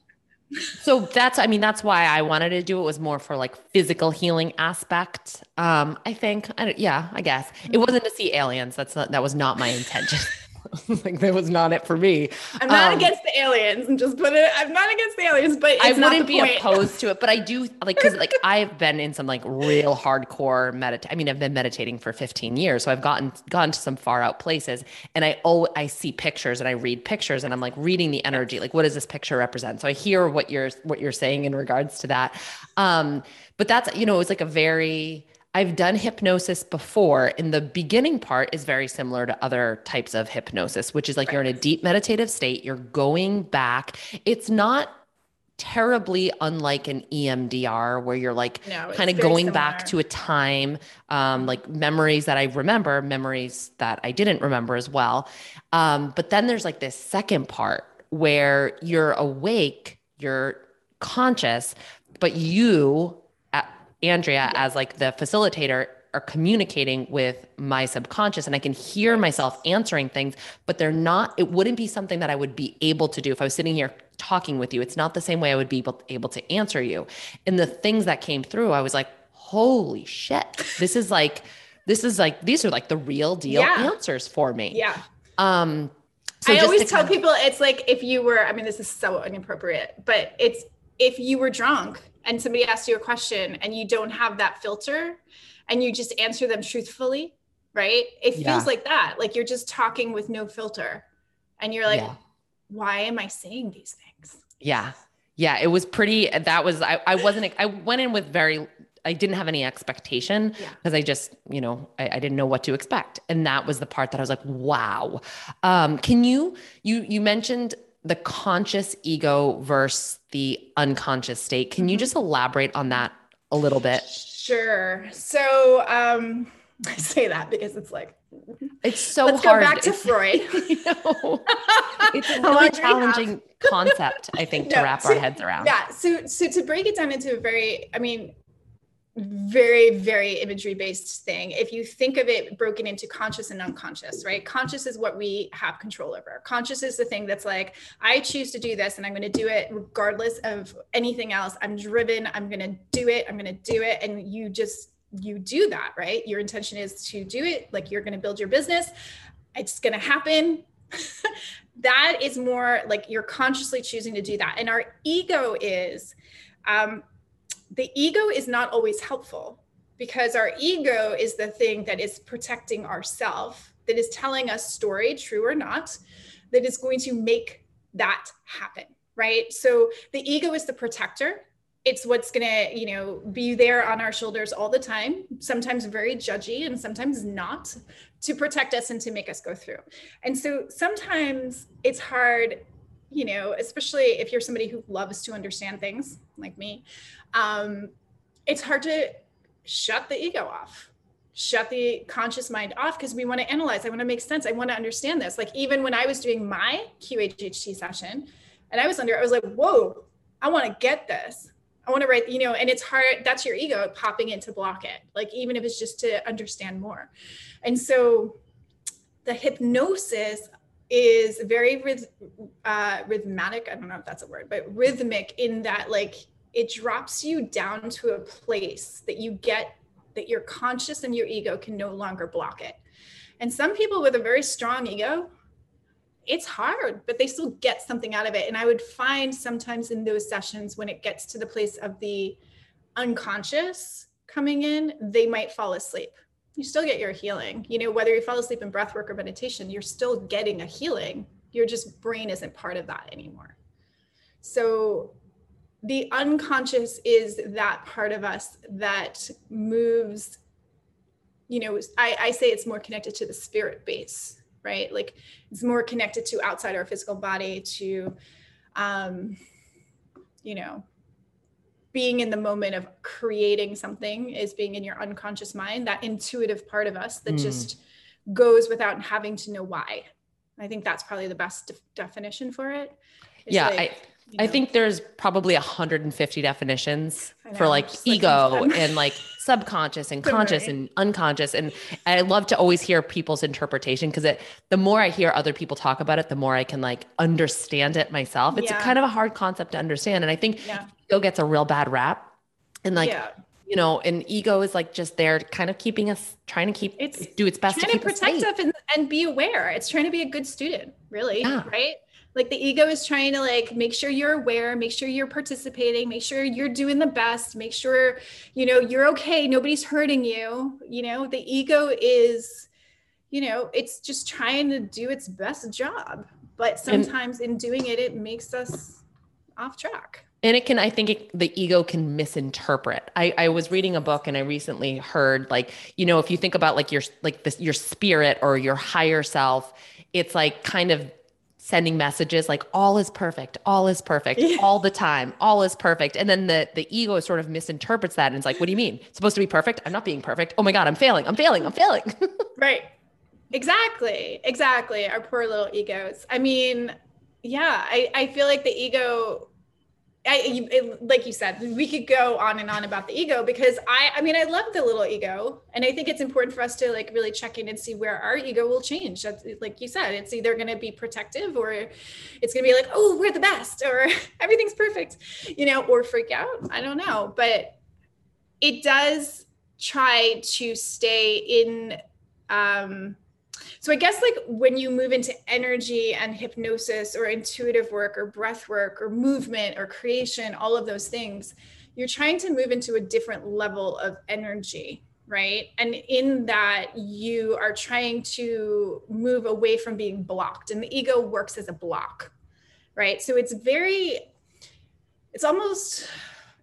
so that's, I mean, that's why I wanted to do it was more for like physical healing aspect. Um, I think, I yeah, I guess it wasn't to see aliens. That's not, that was not my intention. like that was not it for me. I'm not um, against the aliens. and just put it. I'm not against the aliens, but I wouldn't be point. opposed to it. But I do like because like I've been in some like real hardcore meditate. I mean, I've been meditating for 15 years, so I've gotten gone to some far out places, and I oh I see pictures and I read pictures, and I'm like reading the energy. Like, what does this picture represent? So I hear what you're what you're saying in regards to that. Um, but that's you know it's like a very I've done hypnosis before. And the beginning part is very similar to other types of hypnosis, which is like right. you're in a deep meditative state, you're going back. It's not terribly unlike an EMDR where you're like no, kind of going similar. back to a time, um, like memories that I remember, memories that I didn't remember as well. Um, but then there's like this second part where you're awake, you're conscious, but you Andrea as like the facilitator are communicating with my subconscious and I can hear myself answering things, but they're not, it wouldn't be something that I would be able to do if I was sitting here talking with you. It's not the same way I would be able, able to answer you. And the things that came through, I was like, holy shit, this is like, this is like, these are like the real deal yeah. answers for me. Yeah. Um, so I always tell people it's like if you were, I mean, this is so inappropriate, but it's if you were drunk and somebody asks you a question and you don't have that filter and you just answer them truthfully, right? It yeah. feels like that. Like you're just talking with no filter. And you're like, yeah. why am I saying these things? Yeah. Yeah. It was pretty, that was, I, I wasn't, I went in with very, I didn't have any expectation because yeah. I just, you know, I, I, didn't know what to expect. And that was the part that I was like, wow. Um, can you, you, you mentioned the conscious ego versus the unconscious state. Can you mm-hmm. just elaborate on that a little bit? Sure. So um, I say that because it's like it's so Let's hard. go back to Freud. you know, it's a really challenging concept, I think, to no, wrap so, our heads around. Yeah. So so to break it down into a very, I mean, very very imagery based thing. If you think of it broken into conscious and unconscious right? Conscious is what we have control over. Conscious is the thing that's like i choose to do this and i'm going to do it regardless of anything else. I'm driven i'm going to do it i'm going to do it. And you just you do that right? Your intention is to do it like you're going to build your business. It's going to happen. That is more like you're consciously choosing to do that. And our ego is um, the ego is not always helpful because our ego is the thing that is protecting ourself that is telling us story true or not that is going to make that happen right? So the ego is the protector. It's what's going to you know be there on our shoulders all the time sometimes very judgy and sometimes not to protect us and to make us go through. And so sometimes it's hard you know, especially if you're somebody who loves to understand things like me, um, it's hard to shut the ego off shut the conscious mind off because we want to analyze. I want to make sense. I want to understand this. Like even when I was doing my QHHT session and I was under, I was like, whoa, I want to get this. I want to write, you know, and it's hard. That's your ego popping in to block it. Like even if it's just to understand more. And so the hypnosis is very uh, rhythmic. I don't know if that's a word, but rhythmic in that like it drops you down to a place that you get that your conscious and your ego can no longer block it. And some people with a very strong ego, it's hard, but they still get something out of it. And I would find sometimes in those sessions when it gets to the place of the unconscious coming in, they might fall asleep. You still get your healing. You know, whether you fall asleep in breath work or meditation, you're still getting a healing. Your just brain isn't part of that anymore. So the unconscious is that part of us that moves you know I, I say it's more connected to the spirit base right? Like it's more connected to outside our physical body to um you know being in the moment of creating something is being in your unconscious mind that intuitive part of us that mm. just goes without having to know why. I think that's probably the best de- definition for it. Yeah like, I I think there's probably 150 definitions for like ego like and like subconscious and conscious right. and unconscious. And I love to always hear people's interpretation because it the more I hear other people talk about it, the more I can like understand it myself. It's yeah. kind of a hard concept to understand. And I think yeah. ego gets a real bad rap. And like yeah. you know, and ego is like just there kind of keeping us trying to keep it's do its best trying to, to protect us and, and be aware. It's trying to be a good student, really. Right like the ego is trying to like make sure you're aware make sure you're participating make sure you're doing the best make sure you know you're okay nobody's hurting you you know? The ego is you know it's just trying to do its best job but sometimes and, in doing it it makes us off track. And it can i think it, the ego can misinterpret. I, I was reading a book and i recently heard like you know if you think about like your like this your spirit or your higher self it's like kind of sending messages like all is perfect all is perfect yeah. all the time all is perfect. And then the the ego sort of misinterprets that and it's like what do you mean? It's supposed to be perfect? I'm not being perfect. Oh my god i'm failing i'm failing i'm failing. Right. Exactly exactly our poor little egos. I mean yeah i i feel like the ego I, it, like you said, we could go on and on about the ego because I, I mean, I love the little ego, and I think it's important for us to like really check in and see where our ego will change. That's like you said, it's either going to be protective or it's going to be like, oh, we're the best, or everything's perfect, you know, or freak out. I don't know, but it does try to stay in. Um, so I guess like when you move into energy and hypnosis or intuitive work or breath work or movement or creation, all of those things, you're trying to move into a different level of energy, right? And in that, you are trying to move away from being blocked, and the ego works as a block, right? So it's very, it's almost,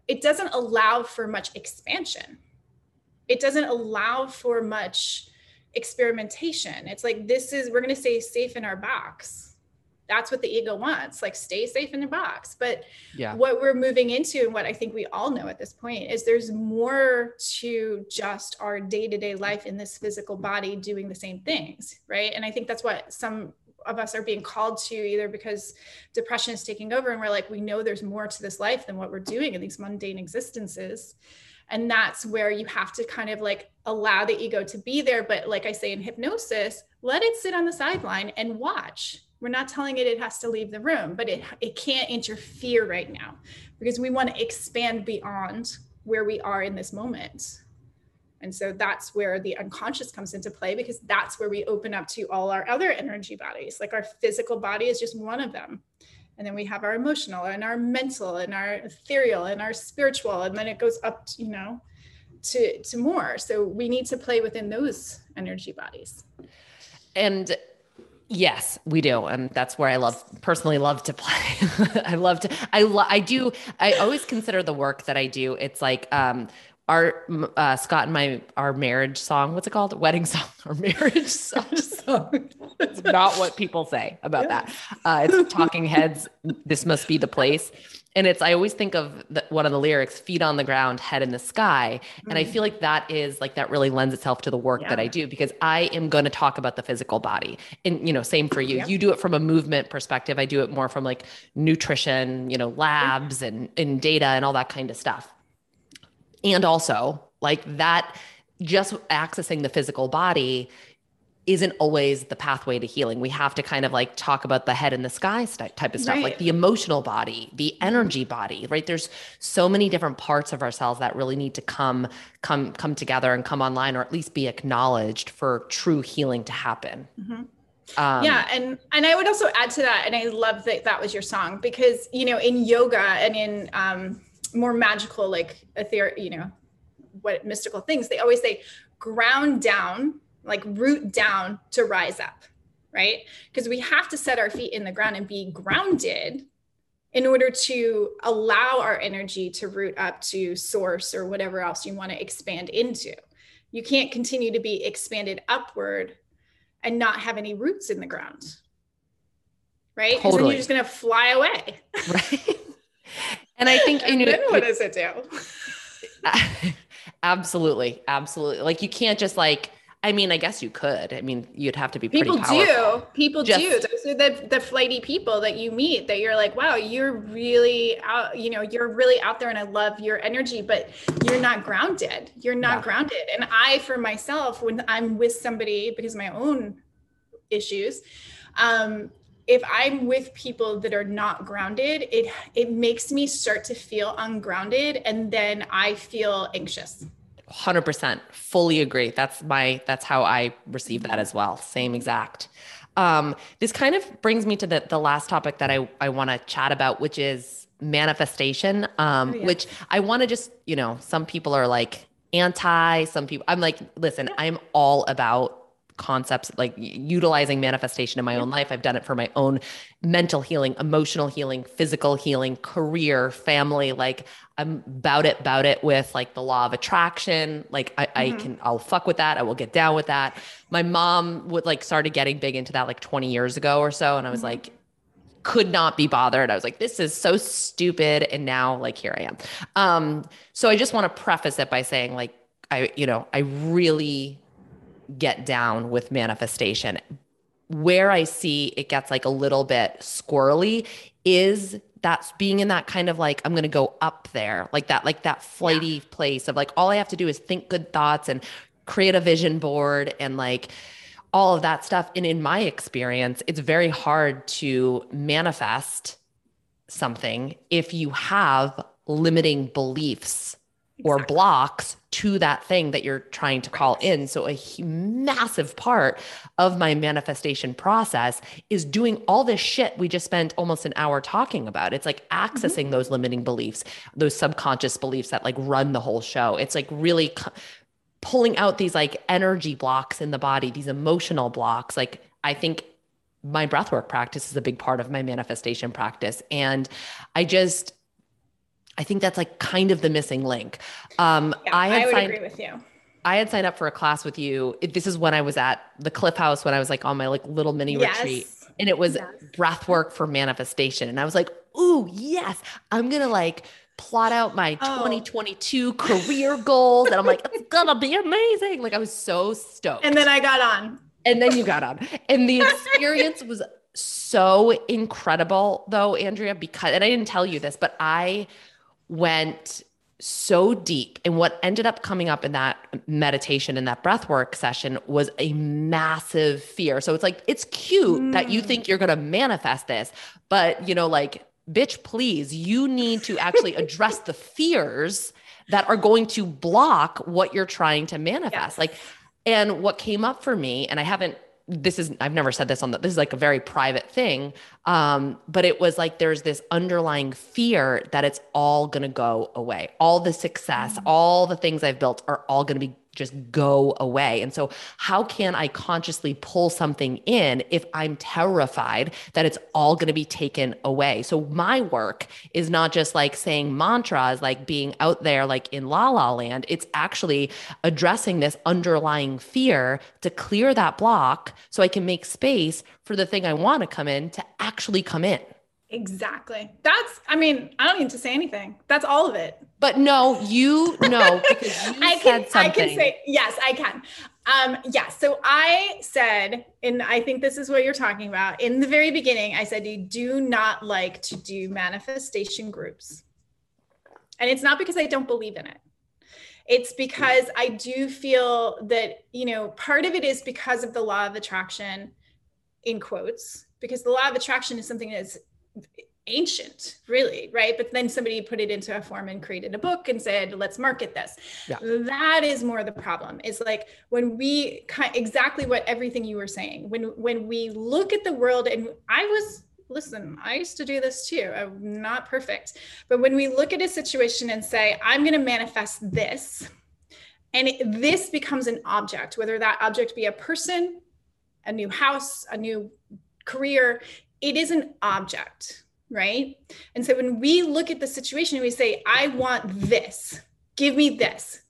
it doesn't allow for much expansion. It doesn't allow for much experimentation. It's like, this is, we're going to stay safe in our box. That's what the ego wants, like stay safe in the box. But yeah. what we're moving into, and what I think we all know at this point, is there's more to just our day to day life in this physical body doing the same things, right? And I think that's what some of us are being called to either because depression is taking over and we're like we know there's more to this life than what we're doing in these mundane existences and that's where you have to kind of like allow the ego to be there. But like i say in hypnosis let it sit on the sideline and watch. We're not telling it it has to leave the room but it it can't interfere right now because we want to expand beyond where we are in this moment. And so that's where the unconscious comes into play because that's where we open up to all our other energy bodies. Like our physical body is just one of them and then we have our emotional and our mental and our ethereal and our spiritual and then it goes up to, you know to to more. So we need to play within those energy bodies. And yes we do. And that's where i love personally love to play. I love to i lo- i do i always consider the work that i do it's like um our uh, Scott and my our marriage song. What's it called? Wedding song or marriage song? it's not what people say about that. Uh, it's talking heads. This must be the place. And it's, I always think of the, one of the lyrics, feet on the ground, head in the sky. Mm. And I mm. feel like that is like, that really lends itself to the work yeah. that I do because I am going to talk about the physical body. And, you know, same for you. Yeah. You do it from a movement perspective. I do it more from like nutrition, you know, labs and, and data and all that kind of stuff. And also, like that, just accessing the physical body isn't always the pathway to healing. We have to kind of like talk about the head in the sky type of stuff, right. like the emotional body, the energy body, right? There's so many different parts of ourselves that really need to come come come together and come online or at least be acknowledged for true healing to happen. Mm-hmm. Um, yeah, and and I would also add to that, and I love that that was your song because you know in yoga and in um, more magical like ether, you know, what mystical things they always say ground down like root down to rise up, right? Because we have to set our feet in the ground and be grounded in order to allow our energy to root up to source or whatever else you want to expand into. You can't continue to be expanded upward and not have any roots in the ground. Right? Because totally. then you're just gonna fly away. Right. And I think and then what does it do? absolutely. Absolutely. Like you can't just like I mean, I guess you could. I mean, you'd have to be people do. People Just, do. Those are the the flighty people that you meet that you're like, wow, you're really out. You know, you're really out there, and I love your energy, but you're not grounded. You're not yeah. grounded. And I, for myself, when I'm with somebody because my own issues, um, if I'm with people that are not grounded, it it makes me start to feel ungrounded, and then I feel anxious. 100% fully agree. That's my that's how i receive that as well. Same exact. Um, this kind of brings me to the, the last topic that i, I want to chat about which is manifestation. Um, oh, yeah. which i want to just you know some people are like anti some people i'm like listen i'm all about concepts like utilizing manifestation in my own life. I've done it for my own mental healing, emotional healing, physical healing, career, family. Like I'm about it, about it with like the law of attraction. Like I, mm-hmm. I can, I'll fuck with that. I will get down with that. My mom would like started getting big into that like 20 years ago or so. And I was mm-hmm. like, could not be bothered. I was like, this is so stupid. And now like here I am. Um, so I just want to preface it by saying like, I, you know, I really get down with manifestation. Where I see it gets like a little bit squirrely is that's being in that kind of like I'm going to go up there, like that like that flighty yeah. place of like all I have to do is think good thoughts and create a vision board and like all of that stuff. And in my experience, it's very hard to manifest something if you have limiting beliefs or blocks to that thing that you're trying to call in. So, a massive part of my manifestation process is doing all this shit we just spent almost an hour talking about. It's like accessing mm-hmm. those limiting beliefs, those subconscious beliefs that like run the whole show. It's like really pulling out these like energy blocks in the body, these emotional blocks. Like, I think my breathwork practice is a big part of my manifestation practice. And I just, I think that's like kind of the missing link. Um, yeah, I, had I would signed, agree with you. I had signed up for a class with you. This is when I was at the Cliff House when I was like on my like little mini yes. retreat, and it was yes. breath work for manifestation. And I was like, "Ooh, yes! I'm gonna like." plot out my oh. 2022 career goals and I'm like it's gonna be amazing like I was so stoked and then I got on and then you got on and the experience was so incredible though Andrea because and I didn't tell you this but I went so deep. And what ended up coming up in that meditation and that breath work session was a massive fear. So it's like, it's cute mm. that you think mm. you're going to manifest this, but you know, like, bitch, please, you need to actually address the fears that are going to block what you're trying to manifest. Yes. Like, and what came up for me, and I haven't this is I've never said this on the this is like a very private thing. Um, but it was like there's this underlying fear that it's all gonna go away. All the success, mm-hmm. all the things I've built are all gonna be just go away. And so, how can I consciously pull something in if I'm terrified that it's all going to be taken away? So, my work is not just like saying mantras, like being out there, like in la la land. It's actually addressing this underlying fear to clear that block so I can make space for the thing I want to come in to actually come in. Exactly. That's, I mean, I don't need to say anything. That's all of it. But no, you know, because you I can, something. I can say, yes, I can. Um, yeah. So I said, and I think this is what you're talking about. In the very beginning, I said, you do not like to do manifestation groups. And it's not because I don't believe in it. It's because I do feel that, you know, part of it is because of the law of attraction, in quotes, because the law of attraction is something that's ancient really right? But then somebody put it into a form and created a book and said let's market this. Yeah. that is more the problem. It's like when we exactly what everything you were saying when when we look at the world and i was listen i used to do this too i'm not perfect but when we look at a situation and say i'm going to manifest this and it, this becomes an object whether that object be a person a new house a new career it is an object, right? And so when we look at the situation, we say, I want this, give me this.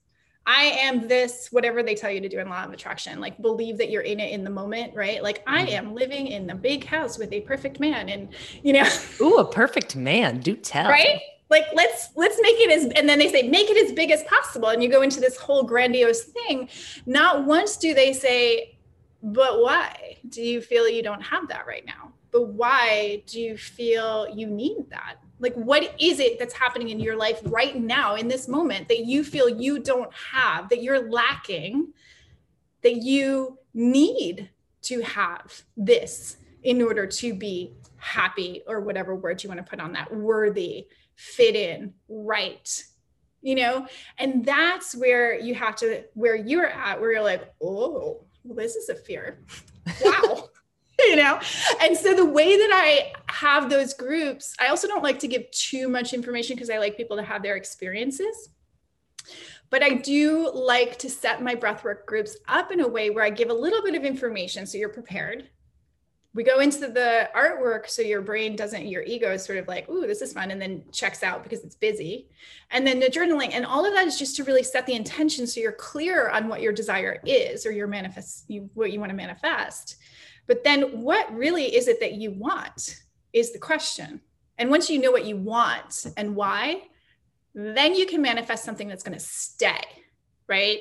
I am this, whatever they tell you to do in law of attraction, like believe that you're in it in the moment, right? Like I mm-hmm. am living in the big house with a perfect man. And you know, Ooh, a perfect man. Do tell. Right? Like let's let's make it as and then they say make it as big as possible. And you go into this whole grandiose thing. Not once do they say, but why? Do you feel you don't have that right now? But why do you feel you need that? Like, what is it that's happening in your life right now in this moment that you feel you don't have, that you're lacking, that you need to have this in order to be happy or whatever word you want to put on that, worthy, fit in, right? You know, and that's where you have to, where you're at, where you're like, oh, well, this is a fear. Wow. You know? And so the way that i have those groups i also don't like to give too much information because i like people to have their experiences. But i do like to set my breathwork groups up in a way where i give a little bit of information so you're prepared. We go into the artwork so your brain doesn't your ego is sort of like ooh this is fun and then checks out because it's busy. And then the journaling and all of that is just to really set the intention so you're clear on what your desire is or your manifest you, what you want to manifest but then what really is it that you want is the question. And once you know what you want and why, then you can manifest something that's going to stay, right?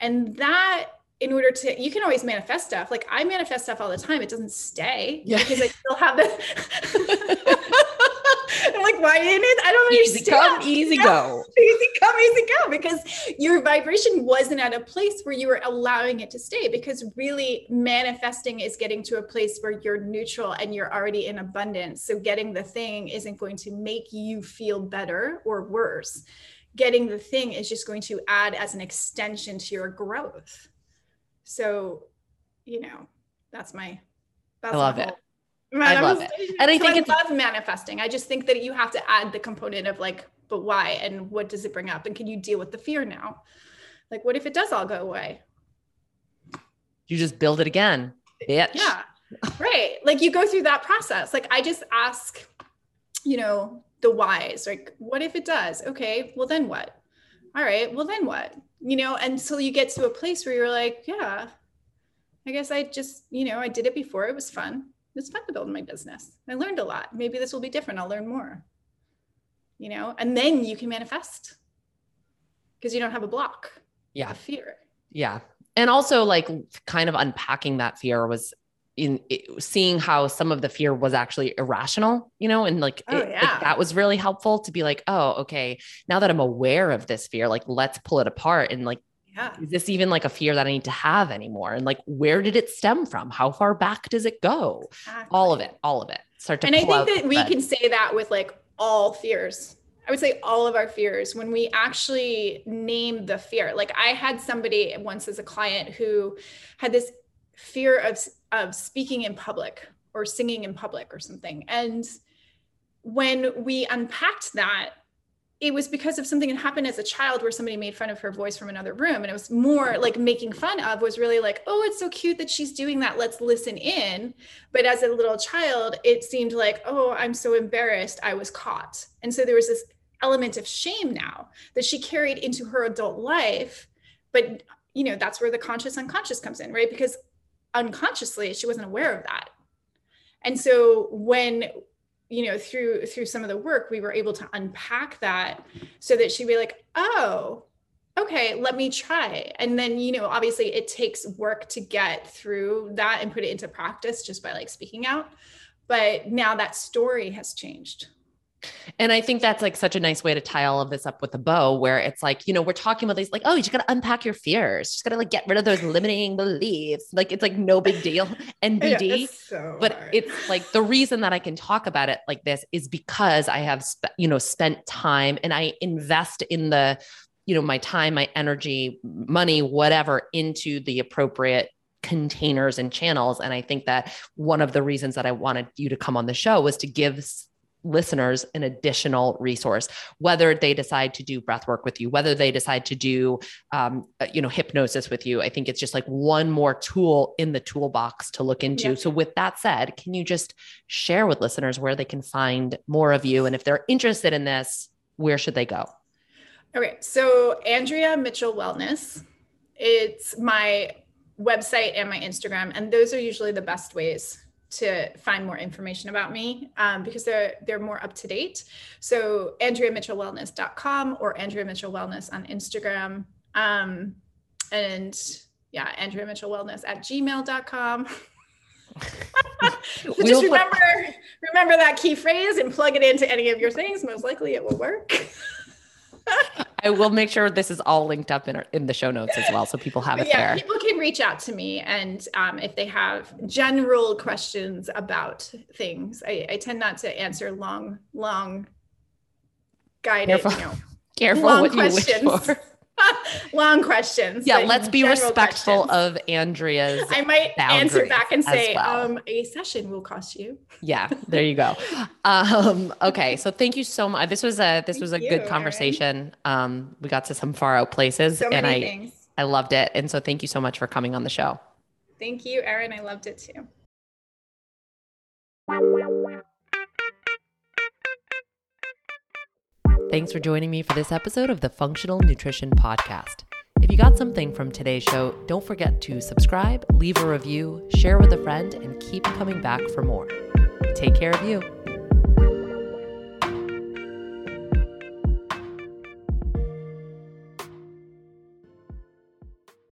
And that in order to you can always manifest stuff like i manifest stuff all the time it doesn't stay yeah. because i still have the I'm like, why didn't it? I don't know easy understand. come, easy go. Easy come, easy go. Because your vibration wasn't at a place where you were allowing it to stay. Because really, manifesting is getting to a place where you're neutral and you're already in abundance. So getting the thing isn't going to make you feel better or worse. Getting the thing is just going to add as an extension to your growth. So, you know, that's my. That's I love it. I love it. And I so think I it's love manifesting. I just think that you have to add the component of like, but why and what does it bring up? And can you deal with the fear now? Like, what if it does all go away? You just build it again. Bitch. Yeah. right. Like you go through that process. Like I just ask, you know, the whys, like, what if it does? Okay, well then what? All right, well then what? You know, until you get to a place where you're like, yeah, I guess I just, you know, I did it before. It was fun it's fun to build my business. I learned a lot. Maybe this will be different. I'll learn more. You know, and then you can manifest because you don't have a block. Yeah. fear. Yeah. And also like kind of unpacking that fear was in it, seeing how some of the fear was actually irrational, you know, and like, oh, it, yeah. like that was really helpful to be like, oh, okay, now that I'm aware of this fear, like let's pull it apart and like yeah. Is this even like a fear that I need to have anymore? And like, where did it stem from? How far back does it go? Exactly. All of it, all of it. Start to and I think that we can say that with like all fears. I would say all of our fears when we actually name the fear. Like I had somebody once as a client who had this fear of of speaking in public or singing in public or something. And when we unpacked that, it was because of something that happened as a child where somebody made fun of her voice from another room. And it was more like making fun of was really like oh it's so cute that she's doing that. Let's listen in. But as a little child it seemed like oh i'm so embarrassed. I was caught. And so there was this element of shame now that she carried into her adult life. But you know that's where the conscious unconscious comes in right? Because unconsciously she wasn't aware of that. And so when you know through through some of the work we were able to unpack that so that she'd be like oh okay let me try and then you know obviously it takes work to get through that and put it into practice just by like speaking out. But now that story has changed and I think that's like such a nice way to tie all of this up with a bow, where it's like, you know, we're talking about these like, oh, you just gotta unpack your fears. Just gotta like get rid of those limiting beliefs. Like it's like no big deal. NBD. Yeah, so but hard. it's like the reason that I can talk about it like this is because I have sp- you know spent time and I invest in the, you know, my time, my energy, money, whatever into the appropriate containers and channels. And I think that one of the reasons that I wanted you to come on the show was to give listeners an additional resource whether they decide to do breath work with you whether they decide to do um, uh, you know hypnosis with you. I think it's just like one more tool in the toolbox to look into. Yeah. so with that said can you just share with listeners where they can find more of you? And if they're interested in this where should they go? Okay. So andrea mitchell wellness it's my website and my instagram and those are usually the best ways to find more information about me um, because they're they're more up to date. So AndreaMitchellWellness.com or Andrea Mitchell Wellness on Instagram. Um, and yeah, Andrea Mitchell Wellness at gmail.com. so just remember put- remember that key phrase and plug it into any of your things. Most likely it will work. I will make sure this is all linked up in, our, in the show notes as well, so people have it yeah, there. People can reach out to me, and um, if they have general questions about things, I, I, tend not to answer long, long, guided, careful, you know, careful long what questions. you wish for. long questions. Yeah, let's be respectful questions. of Andrea's. I might answer back and say, well. um, a session will cost you. yeah, there you go. Um, okay, so thank you so much. This was a this thank was a you, good conversation. Um, we got to some far out places, so and I things. I loved it. And so thank you so much for coming on the show. Thank you, Erin. I loved it too. Thanks for joining me for this episode of the Functional Nutrition Podcast. If you got something from today's show, don't forget to subscribe, leave a review, share with a friend, and keep coming back for more. Take care of you.